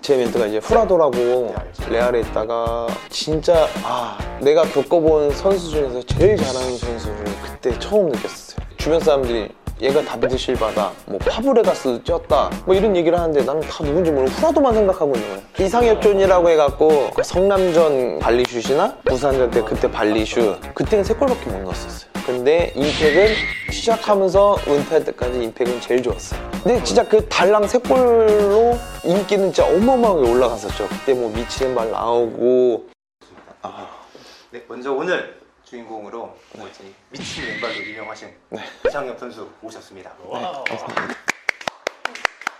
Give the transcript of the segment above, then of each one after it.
제 멘트가 이제 후라도라고 레알에 있다가 진짜 아 내가 겪어본 선수 중에서 제일 잘하는 선수를 그때 처음 느꼈어요. 주변 사람들이 얘가 다비드 실바다, 뭐 파브레가스 쪘다, 뭐 이런 얘기를 하는데 나는 다 누군지 모르고 후라도만 생각하고 있는 거예요. 이상협존이라고 해갖고 그 성남전 발리슛이나 부산전 때 그때 발리슛 그때는 세 골밖에 못 넣었었어요. 근데 임팩은 시작하면서 은퇴할 때까지 임팩은 제일 좋았어요. 근데 진짜 그 달랑 세 골로 인기는 진짜 어마어마하게 올라갔었죠. 그때 뭐 미치는 말 나오고 네, 먼저 오늘 주인공으로 뭐 이제 미친 왼발로 유명하신 이상협 선수 오셨습니다. 와우.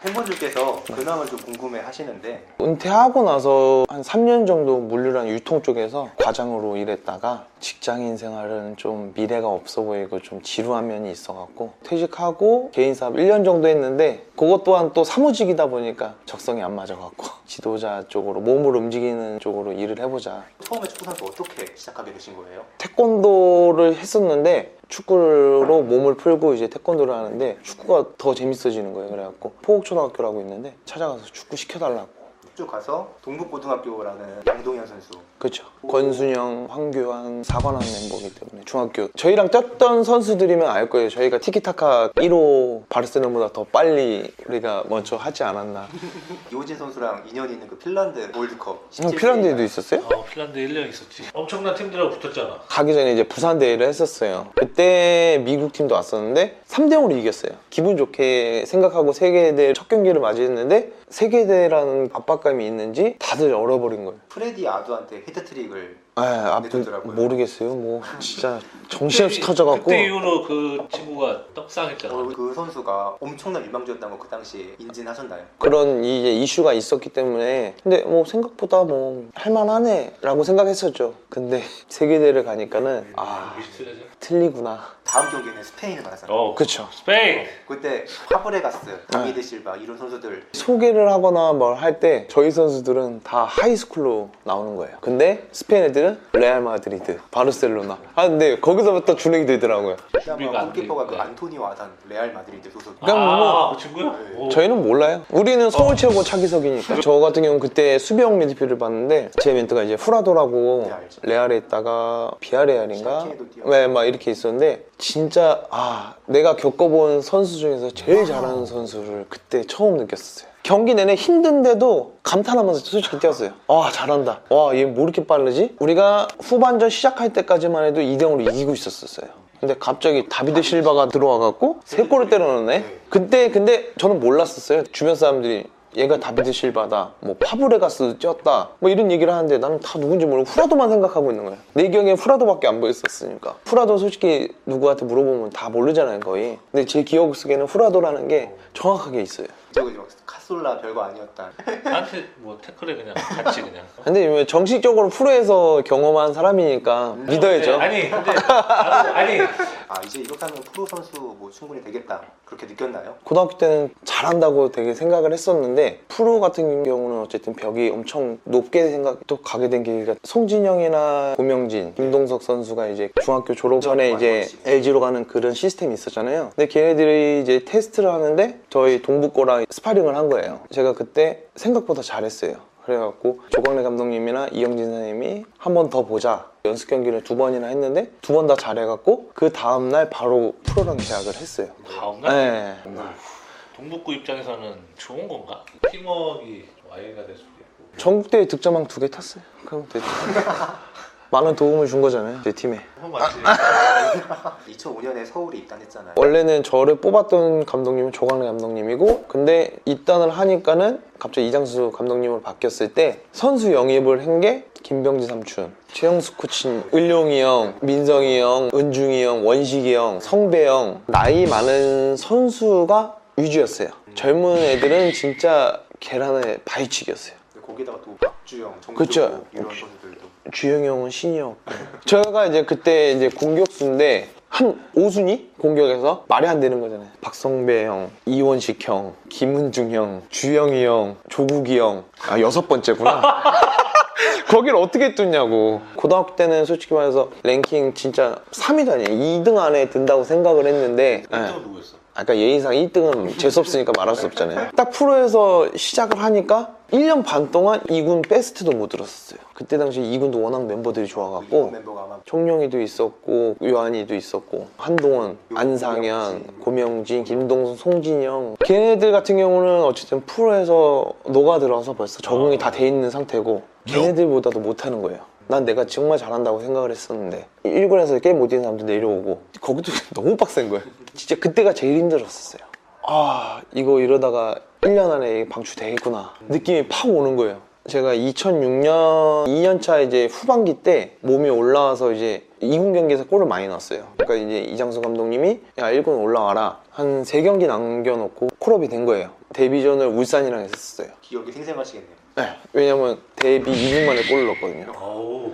팬분들께서 근황을 좀 궁금해 하시는데 은퇴하고 나서 한 3년 정도 물류랑 유통 쪽에서 과장으로 일했다가 직장인 생활은 좀 미래가 없어 보이고 좀 지루한 면이 있어갖고 퇴직하고 개인 사업 1년 정도 했는데 그것 또한 또 사무직이다 보니까 적성이 안 맞아갖고 지도자 쪽으로 몸을 움직이는 쪽으로 일을 해보자. 처음에 축구 선수 어떻게 시작하게 되신 거예요? 태권도를 했었는데 축구로 몸을 풀고 이제 태권도를 하는데 축구가 더 재밌어지는 거예요. 그래갖고 포곡초등학교라고 있는데 찾아가서 축구 시켜달라고 쭉 가서 동북고등학교라는 양동현 선수 그렇죠. 권순영, 황교안, 사관왕 멤버이기 때문에 중학교 저희랑 뛰었던 선수들이면 알 거예요. 저희가 티키타카 1호 바르셀로나보다 더 빨리 우리가 먼저 하지 않았나. 이호진 선수랑 인연이 있는 그 핀란드 월드컵 형 핀란드에도 있었어요? 어, 핀란드 1년 있었지. 엄청난 팀들하고 붙었잖아. 가기 전에 이제 부산 대회를 했었어요. 그때 미국 팀도 왔었는데 3대 0으로 이겼어요. 기분 좋게 생각하고 세계 대회 첫 경기를 맞이했는데 세계대회라는 압박감이 있는지 다들 얼어버린 거예요. 프레디 아두한테 해트트릭을 아, 앞 내줬더라고요. 모르겠어요. 뭐 진짜 정신없이 터져갖고 그때 이후로 그 친구가 떡상했잖아. 어, 그 선수가 엄청난 유망주였다는 거 그 당시에 인지하셨나요? 그런 이제 이슈가 있었기 때문에 근데 뭐 생각보다 뭐 할만하네라고 생각했었죠. 근데 세계대회를 가니까는 아. 틀리구나. 다음 경기는 스페인을 만났잖아요. 어, 그쵸. 스페인. 그때 파브레가스, 네. 다비드 실바 이런 선수들 소개를 하거나 뭘 할 때 저희 선수들은 다 high school로 나오는 거예요. 근데 스페인 애들은 레알 마드리드, 바르셀로나. 아 근데 거기서부터 주눅이 되더라고요. 아마 준비가 안 골키퍼가 그. 안토니오 아단 레알 마드리드 소속. 그러니까 아, 뭐그 친구야? 오. 저희는 몰라요. 우리는 서울 최고 차기석이니까. 저 같은 경우는 그때 수비형 미드필을 봤는데 제 멘트가 이제 후라도라고 네, 알죠. 레알에 있다가 비아레알인가? 뛰어. 네, 막 이렇게 있었는데 진짜 아 내가 겪어본 선수 중에서 제일 잘하는 선수를 그때 처음 느꼈어요. 경기 내내 힘든데도 감탄하면서 솔직히 뛰었어요. 와 잘한다. 와 얘 뭐 이렇게 빠르지? 우리가 후반전 시작할 때까지만 해도 2대0으로 이기고 있었어요. 근데 갑자기 다비드 실바가 들어와갖고 세 골을 때려넣네. 그때 근데 저는 몰랐었어요. 주변 사람들이 얘가 다비드 실바다, 뭐 파브레가스 쪘다, 뭐 이런 얘기를 하는데 나는 다 누군지 모르고 후라도만 생각하고 있는 거야. 내 기억에 후라도밖에 안 보였었으니까. 후라도 솔직히 누구한테 물어보면 다 모르잖아요, 거의. 근데 제 기억 속에는 후라도라는 게 정확하게 있어요. 저기 막 카솔라 별거 아니었다. 나한테 뭐 태클에 그냥 같이 그냥. 근데 왜 정식적으로 프로에서 경험한 사람이니까 믿어야죠. 네, 아니, 근데 나도 아니. 아 이제 이렇게 하면 프로 선수 뭐 충분히 되겠다 그렇게 느꼈나요? 고등학교 때는 잘한다고 되게 생각을 했었는데 프로 같은 경우는 어쨌든 벽이 엄청 높게 생각 또 가게 된 계기가 송진형이나 고명진, 김동석 선수가 이제 중학교 졸업 전에 이제 LG로 가는 그런 시스템이 있었잖아요. 근데 걔네들이 이제 테스트를 하는데 저희 동북고랑 스파링을 한 거예요. 제가 그때 생각보다 잘했어요. 그래갖고 조광래 감독님이나 이영진 선생님이 한 번 더 보자 연습 경기를 두 번이나 했는데 두 번 다 잘해갖고 그 다음날 바로 프로랑 계약을 했어요. 다음날 네. 동북구 입장에서는 좋은 건가? 팀워크가 와이가 될 수도 있고. 전국대회 득점왕 두 개 탔어요. 그럼 됐죠. 많은 도움을 준 거잖아요, 제 팀에. 어, 맞지. 2005년에 서울에 입단했잖아요. 원래는 저를 뽑았던 감독님은 조광래 감독님이고, 근데 입단을 하니까는 갑자기 이장수 감독님으로 바뀌었을 때 선수 영입을 한 게 김병지 삼촌, 최영수 코치, 을룡이 형, 민성이 형, 은중이 형, 원식이 형, 성배 형 나이 많은 선수가 위주였어요. 젊은 애들은 진짜 계란의 바위치기였어요. 거기다가 또 박주영, 정도 그쵸. 이런 선수들도 주영이 형은 신이었고. 제가 이제 그때 이제 공격수인데 한 5순위 공격에서 말이 안 되는 거잖아요. 박성배 형, 이원식 형, 김은중 형, 주영이 형, 조국이 형 아 여섯 번째구나. 거길 어떻게 뚫냐고. 고등학교 때는 솔직히 말해서 랭킹 진짜 3위도 아니에요. 2등 안에 든다고 생각을 했는데 예. 1등은 누구였어? 아까 예의상 1등은 재수없으니까 말할 수 없잖아요. 딱 프로에서 시작을 하니까 1년 반 동안 2군 베스트도 못 들었었어요. 그때 당시 2군도 워낙 멤버들이 좋아갖고 총룡이도 있었고 요한이도 있었고 한동원, 안상현, 고명진, 김동수, 송진영 걔네들 같은 경우는 어쨌든 프로에서 녹아들어서 벌써 적응이 다 돼 있는 상태고 걔네들보다도 못하는 거예요. 난 내가 정말 잘한다고 생각을 했었는데 1군에서 게임 못 이기는 사람들 내려오고 거기도 너무 빡센 거예요. 진짜 그때가 제일 힘들었었어요. 아 이거 이러다가 1년 안에 방출되겠구나 느낌이 팍 오는 거예요. 제가 2006년 2년차 이제 후반기 때 몸이 올라와서 이제 2군 경기에서 골을 많이 넣었어요. 그러니까 이제 이장수 감독님이 야 1군 올라와라 한 3경기 남겨놓고 콜업이 된 거예요. 데뷔전을 울산이랑 했었어요. 기억이 생생하시겠네요. 네, 왜냐면 데뷔 2분 만에 골을 넣었거든요.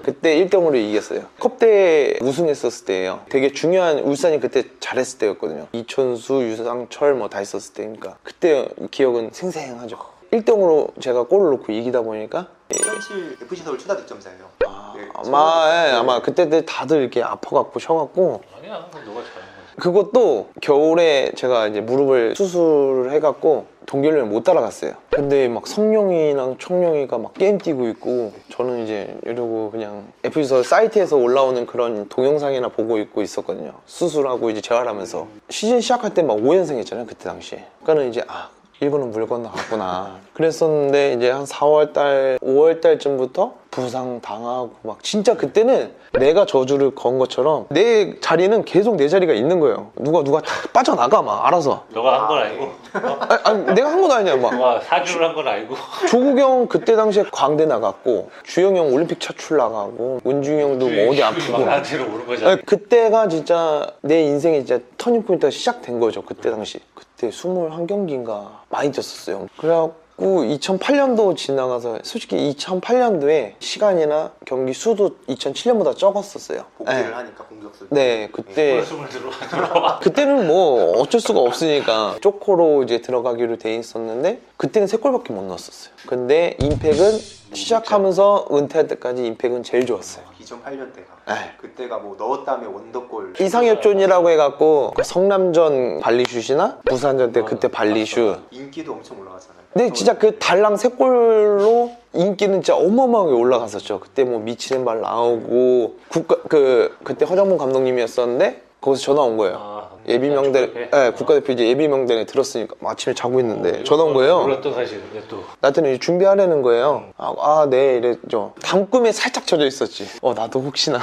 그때 1등으로 이겼어요. 컵대 우승했었을 때예요. 되게 중요한 울산이 그때 잘했을 때였거든요. 이천수, 유상철 뭐 다 있었을 때니까 그때 기억은 생생하죠. 1등으로 제가 골을 넣고 이기다 보니까 2007 FC 서울 최다 득점사예요. 아, 네, 아마 예, 아마 그때들 다들 이렇게 아파갖고 쉬어갖고 아니야, 그건 너가 잘한 거지. 그것도 겨울에 제가 이제 무릎을 수술을 해갖고 동계훈련을 못 따라갔어요. 근데 막 성룡이랑 청룡이가 막 게임 뛰고 있고 저는 이제 이러고 그냥 FG서 사이트에서 올라오는 그런 동영상이나 보고 있고 있었거든요. 수술하고 이제 재활하면서 시즌 시작할 때 막 5연승 했잖아요. 그때 당시에. 그러니까는 이제 아 일본은 물 건너갔구나. 그랬었는데 이제 한 4월달, 5월달쯤부터 부상 당하고 막 진짜 그때는 내가 저주를 건 것처럼 내 자리는 계속 내 자리가 있는 거예요. 누가 누가 다 빠져나가 막 알아서. 너가 한 건 아니고, 어? 아니, 아니, 내가 한 건 아니야 막. 너가 사주를 한 건 아니고. 조국 형 그때 당시에 광대 나갔고 주영 형 올림픽 차출 나가고 은중이 형도 뭐 어디 아프고 나한테로 오는 거잖아. 아니, 그때가 진짜 내 인생이 진짜 터닝 포인트가 시작된 거죠 그때 당시 그때 21경기인가 많이 뛰었었어요. 그래갖고 2008년도 지나가서 솔직히 2008년도에 시간이나 경기 수도 2007년보다 적었었어요 복귀를 네. 하니까 공격수. 네 그때 들어와. 그때는 뭐 어쩔 수가 없으니까 쪼코로 이제 들어가기로 돼 있었는데 그때는 세 골밖에 못 넣었었어요. 근데 임팩은 시작하면서 은퇴할 때까지 임팩은 제일 좋았어요. 2008년 때가. 네. 그때가 뭐 넣었다며 원더골. 이상협존이라고 해갖고 그 성남전 발리슛이나 부산전 때 그때 발리슛. 인기도 엄청 올라갔잖아요. 근데 진짜 그 달랑 세 골로 인기는 진짜 어마어마하게 올라갔었죠. 그때 뭐 미치는 발 나오고 국가 그 그때 허정문 감독님이었었는데 거기서 전화 온 거예요. 아, 예비 명단, 예, 국가대표 이제 예비 명단에 들었으니까 아침에 자고 있는데 전화 온 거예요. 몰랐던 사실인데 또. 나한테는 이제 준비하려는 거예요. 아, 아, 네, 이랬죠. 담꿈에 살짝 젖어 있었지. 어, 나도 혹시나.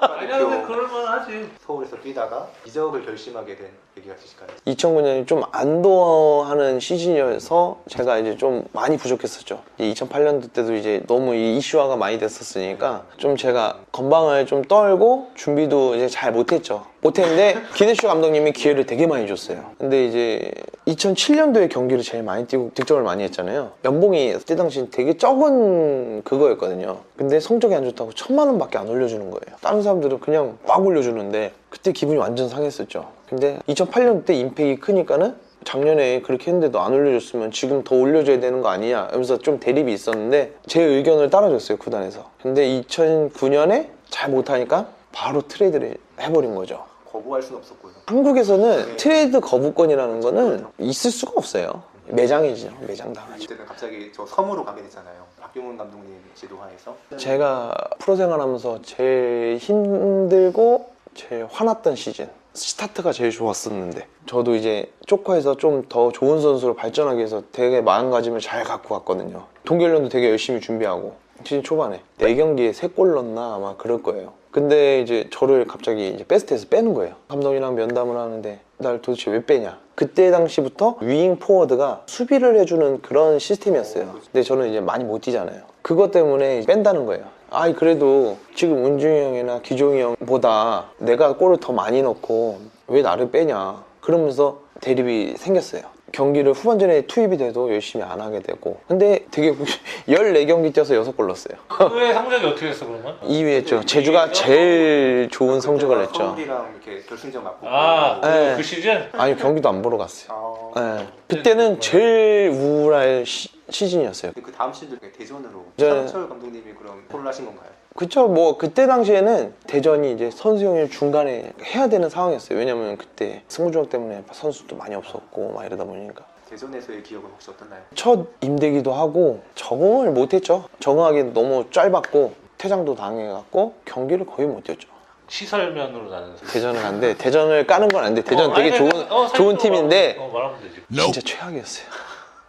아니야, 근데 그럴만하지. 서울에서 뛰다가 이적을 결심하게 된 계기가 있으실까요? 2009년이 좀 안도하는 시즌이어서 제가 이제 좀 많이 부족했었죠. 2008년도 때도 이제 너무 이 이슈화가 많이 됐었으니까 좀 제가 건방을 좀 떨고 준비도 이제 잘 못했죠. 못했는데 기네슈 감독님이 기회를 되게 많이 줬어요. 근데 이제 2007년도에 경기를 제일 많이 뛰고 득점을 많이 했잖아요. 연봉이 그때 당시 되게 적은 그거였거든요. 근데 성적이 안 좋다고 천만 원밖에 안 올려주는 거예요. 다른 사람들은 그냥 막 올려주는데 그때 기분이 완전 상했었죠. 근데 2008년 때 임팩이 크니까는 작년에 그렇게 했는데도 안 올려줬으면 지금 더 올려줘야 되는 거 아니냐 하면서 좀 대립이 있었는데 제 의견을 따라줬어요 구단에서 근데 2009년에 잘 못하니까 바로 트레이드를 해버린 거죠 거부할 수는 없었고요. 한국에서는 네. 트레이드 거부권이라는 거는 있을 수가 없어요 매장이죠 매장 당하죠 이때는 갑자기 저 섬으로 가게 됐잖아요. 박경훈 감독님 지도하에서. 제가 프로 생활하면서 제일 힘들고 제일 화났던 시즌 스타트가 제일 좋았었는데. 저도 이제 조커에서 좀 더 좋은 선수로 발전하기 위해서 되게 마음가짐을 잘 갖고 갔거든요. 동계훈련도 되게 열심히 준비하고 시즌 초반에. 4경기에 3골 넣나 아마 그럴 거예요. 근데 이제 저를 갑자기 이제 베스트에서 빼는 거예요. 감독이랑 면담을 하는데 날 도대체 왜 빼냐? 그때 당시부터 윙 포워드가 수비를 해주는 그런 시스템이었어요. 근데 저는 이제 많이 못 뛰잖아요. 그것 때문에 뺀다는 거예요 아이 그래도 지금 은중이 형이나 기종이 형보다 내가 골을 더 많이 넣고 왜 나를 빼냐 그러면서 대립이 생겼어요 경기를 후반전에 투입이 돼도 열심히 안 하게 되고 근데 되게 14경기 뛰어서 6골 넣었어요 왜 성적이 어떻게 됐어, 그러면? 2위 했죠 제주가 제일 좋은 성적을 냈죠 서울이랑 이렇게 결승전 맞고. 아, 네. 그, 그 시즌? 아니 경기도 안 보러 갔어요 아, 네. 그때는 제일 우울할 시, 시즌이었어요. 근데 그 다음 시즌 대전으로 네. 차은철 감독님이 그럼 콜을 하신 건가요? 그쵸 뭐 그때 당시에는 대전이 이제 선수 영입 중간에 해야 되는 상황이었어요. 왜냐면 그때 승부조항 때문에 선수도 많이 없었고 막 이러다 보니까 대전에서의 기억은 혹시 어떻나요? 첫 임대기도 하고 적응을 못했죠. 적응하기 너무 짧았고 퇴장도 당해갖고 경기를 거의 못 뛰었죠. 시설면으로 나는 대전을 갔는데 대전을 까는 건 아닌데 대전 어, 되게 아니, 좋은 아니, 어, 좋은 팀인데 말- 어, 말하면 되지. 진짜 최악이었어요.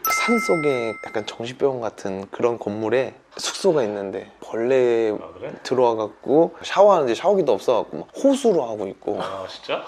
산 속에 약간 정신병원 같은 그런 건물에 숙소가 있는데 벌레 아 그래? 들어와갖고 샤워하는데 샤워기도 없어갖고 막 호수로 하고 있고 아 진짜? 야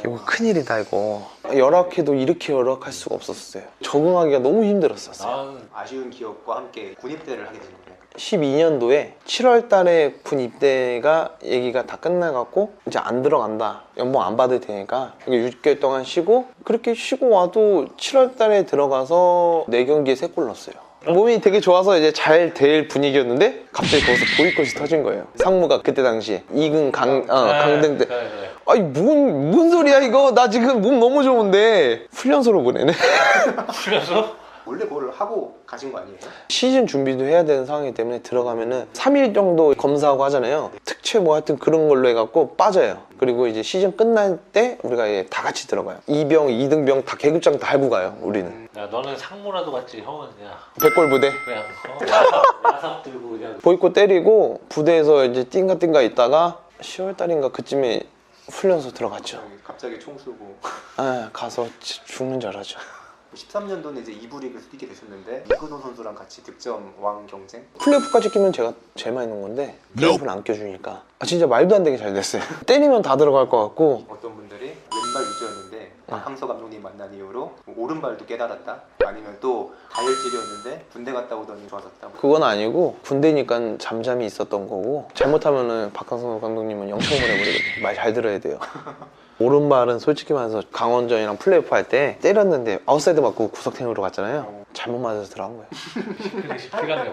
이거 큰일이다 이거 열악해도 이렇게 열악할 수가 없었어요. 적응하기가 너무 힘들었었어요. 나는 아쉬운 기억과 함께 군입대를 하게 된 거예요. 12년도에 7월 달에 군 입대가 얘기가 다 끝나갖고 이제 안 들어간다. 연봉 안 받을 테니까 6개월 동안 쉬고 그렇게 쉬고 와도 7월 달에 들어가서 4경기에 3골 넣었어요. 몸이 되게 좋아서 이제 잘 될 분위기였는데 갑자기 거기서 보이콧이 터진 거예요. 상무가 그때 당시에 2군 강, 어, 강등 때 그래, 그래. 아니 뭔, 뭔 소리야 이거 나 지금 몸 너무 좋은데 훈련소로 보내네 그래서 원래 뭘 하고 가신 거 아니에요? 시즌 준비도 해야 되는 상황이기 때문에 들어가면은 3일 정도 검사하고 하잖아요. 특채 뭐 하여튼 그런 걸로 해갖고 빠져요. 그리고 이제 시즌 끝날 때 우리가 이제 다 같이 들어가요. 2병, 2등병 다 계급장 다 알고 가요. 우리는. 야 너는 상무라도 갔지 형은 그냥 백골 부대. 그냥 어, 야삽, 들고 그냥 보이콧 때리고 부대에서 이제 띵가 띵가 있다가 10월 달인가 그쯤에 훈련소 들어갔죠. 갑자기 총 쏘고 아, 가서 지- 죽는 줄 알았죠. 13년도는 이제 2부 리그에서 뛰게 되셨는데 이근호 선수랑 같이 득점 왕 경쟁? 플레이오프까지 끼면 제가 제일 많이 넣은 건데 플레이오프는 안 껴주니까. 아, 진짜 말도 안 되게 잘 됐어요. 때리면 다 들어갈 것 같고. 어떤 분들이 왼발 위주였는데 아. 박항서 감독님 만난 이후로 뭐 오른발도 깨달았다? 아니면 또 다혈질이었는데 군대 갔다 오더니 좋아졌다? 그건 아니고 군대니까 잠잠히 있었던 거고. 잘못하면은 박항서 감독님은 영창을 해버리거든요. 말 잘 들어야 돼요 오른발은 솔직히 말해서 강원전이랑 플레이오프 할 때 때렸는데 아웃사이드 맞고 구석탱으로 갔잖아요. 잘못 맞아서 들어간 거예요.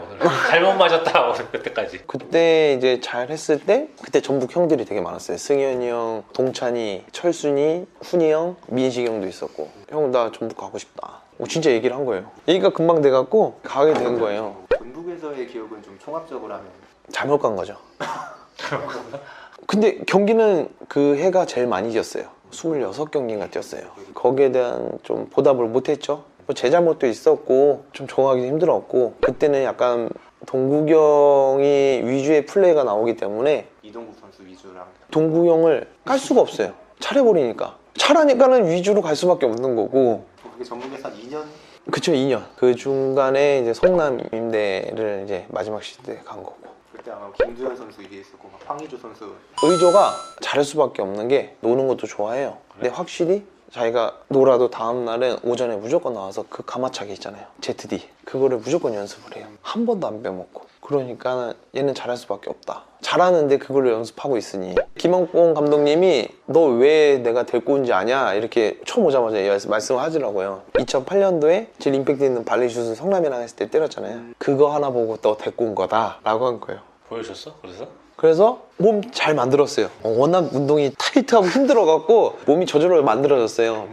오늘. 잘못 맞았다 오늘 그때까지. 그때 이제 잘 했을 때 그때 전북 형들이 되게 많았어요. 승현이 형, 동찬이, 철순이, 훈이 형, 민식이 형도 있었고. 형 나 전북 가고 싶다. 어, 진짜 얘기를 한 거예요. 얘기가 금방 돼갖고 가게 된 거예요. 전북에서의 기억은 좀 총합적으로 하면 잘못 간 거죠. 근데 경기는 그 해가 제일 많이 뛰었어요. 26경기인가 뛰었어요. 거기에 대한 좀 보답을 못했죠. 뭐제 잘못도 있었고 좀 적응하기 힘들었고 그때는 약간 동구경이 위주의 플레이가 나오기 때문에 이동국 선수 위주랑 동구경을 깔 수가 없어요. 차려버리니까. 차라니까는 위주로 갈 수밖에 없는 거고 그게 전북에서 한 2년 그쵸 2년 그 중간에 이제 성남 임대를 이제 마지막 때간 거고 그때 아마 김두현 선수 얘기했었고 막 황희조 선수 의조가 잘할 수밖에 없는 게 노는 것도 좋아해요. 근데 확실히 자기가 놀아도 다음 날은 오전에 무조건 나와서 그 가마차기 있잖아요. ZD 그거를 무조건 연습을 해요. 한 번도 안 빼먹고. 그러니까 얘는 잘할 수밖에 없다. 잘하는데 그걸 연습하고 있으니 김원봉 감독님이 너 왜 내가 데리고 온지 아냐 이렇게 처음 오자마자 말씀을 하더라고요. 2008년도에 제일 임팩트 있는 발리슛을 성남이랑 했을 때 때렸잖아요. 그거 하나 보고 너 데리고 온 거다 라고 한 거예요. 보여줬어? 그래서? 그래서 몸 잘 만들었어요. 어, 워낙 운동이 타이트하고 힘들어갖고 몸이 저절로 만들어졌어요.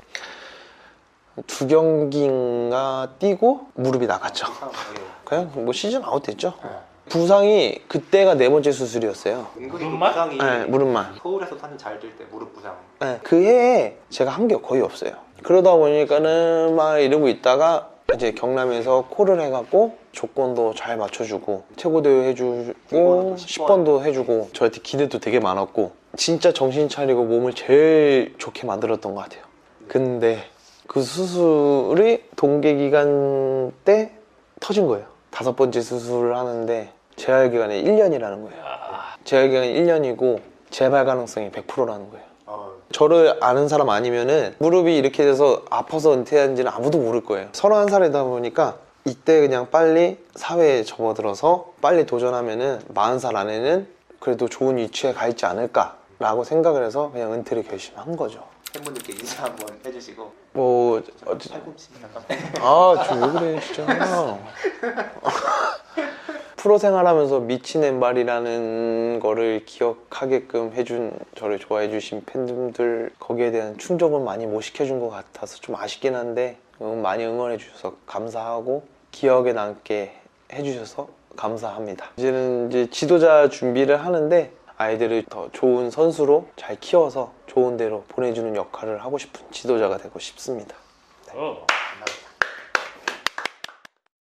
두 경기인가 뛰고 무릎이 나갔죠. 그냥 뭐 시즌 아웃 됐죠. 부상이 그때가 네 번째 수술이었어요. 은근히 그 무릎만? 부상이 네, 무릎만. 서울에서 타는 잘될 때 무릎 부상 네, 그 해에 제가 한 게 거의 없어요. 그러다 보니까는 막 이러고 있다가 이제 경남에서 콜을 해갖고 조건도 잘 맞춰주고 최고 대우 해주고 10번도 10번도 해주고 저한테 기대도 되게 많았고 진짜 정신 차리고 몸을 제일 좋게 만들었던 것 같아요. 근데 그 수술이 동계 기간 때 터진 거예요. 다섯 번째 수술을 하는데 재활 기간이 1년이라는 거예요. 야, 재활 기간이 1년이고 재발 가능성이 100%라는 거예요. 어, 저를 아는 사람 아니면은 무릎이 이렇게 돼서 아파서 은퇴한지는 아무도 모를 거예요. 31살이다 보니까 이때 그냥 빨리 사회에 접어들어서 빨리 도전하면은 40살 안에는 그래도 좋은 위치에 가 있지 않을까라고 생각을 해서 그냥 은퇴를 결심한 거죠. 팬분들께 인사 한번 해주시고 뭐, 어, 팔꿈치 잠깐 아, 저 왜 그래, 진짜. 프로 생활하면서 미친 엠발이라는 거를 기억하게끔 해준, 저를 좋아해 주신 팬분들, 거기에 대한 충족은 많이 못 시켜준 것 같아서 좀 아쉽긴 한데, 응, 많이 응원해 주셔서 감사하고, 기억에 남게 해주셔서 감사합니다. 이제는 이제 지도자 준비를 하는데 아이들을 더 좋은 선수로 잘 키워서 좋은 데로 보내주는 역할을 하고 싶은 지도자가 되고 싶습니다. 어.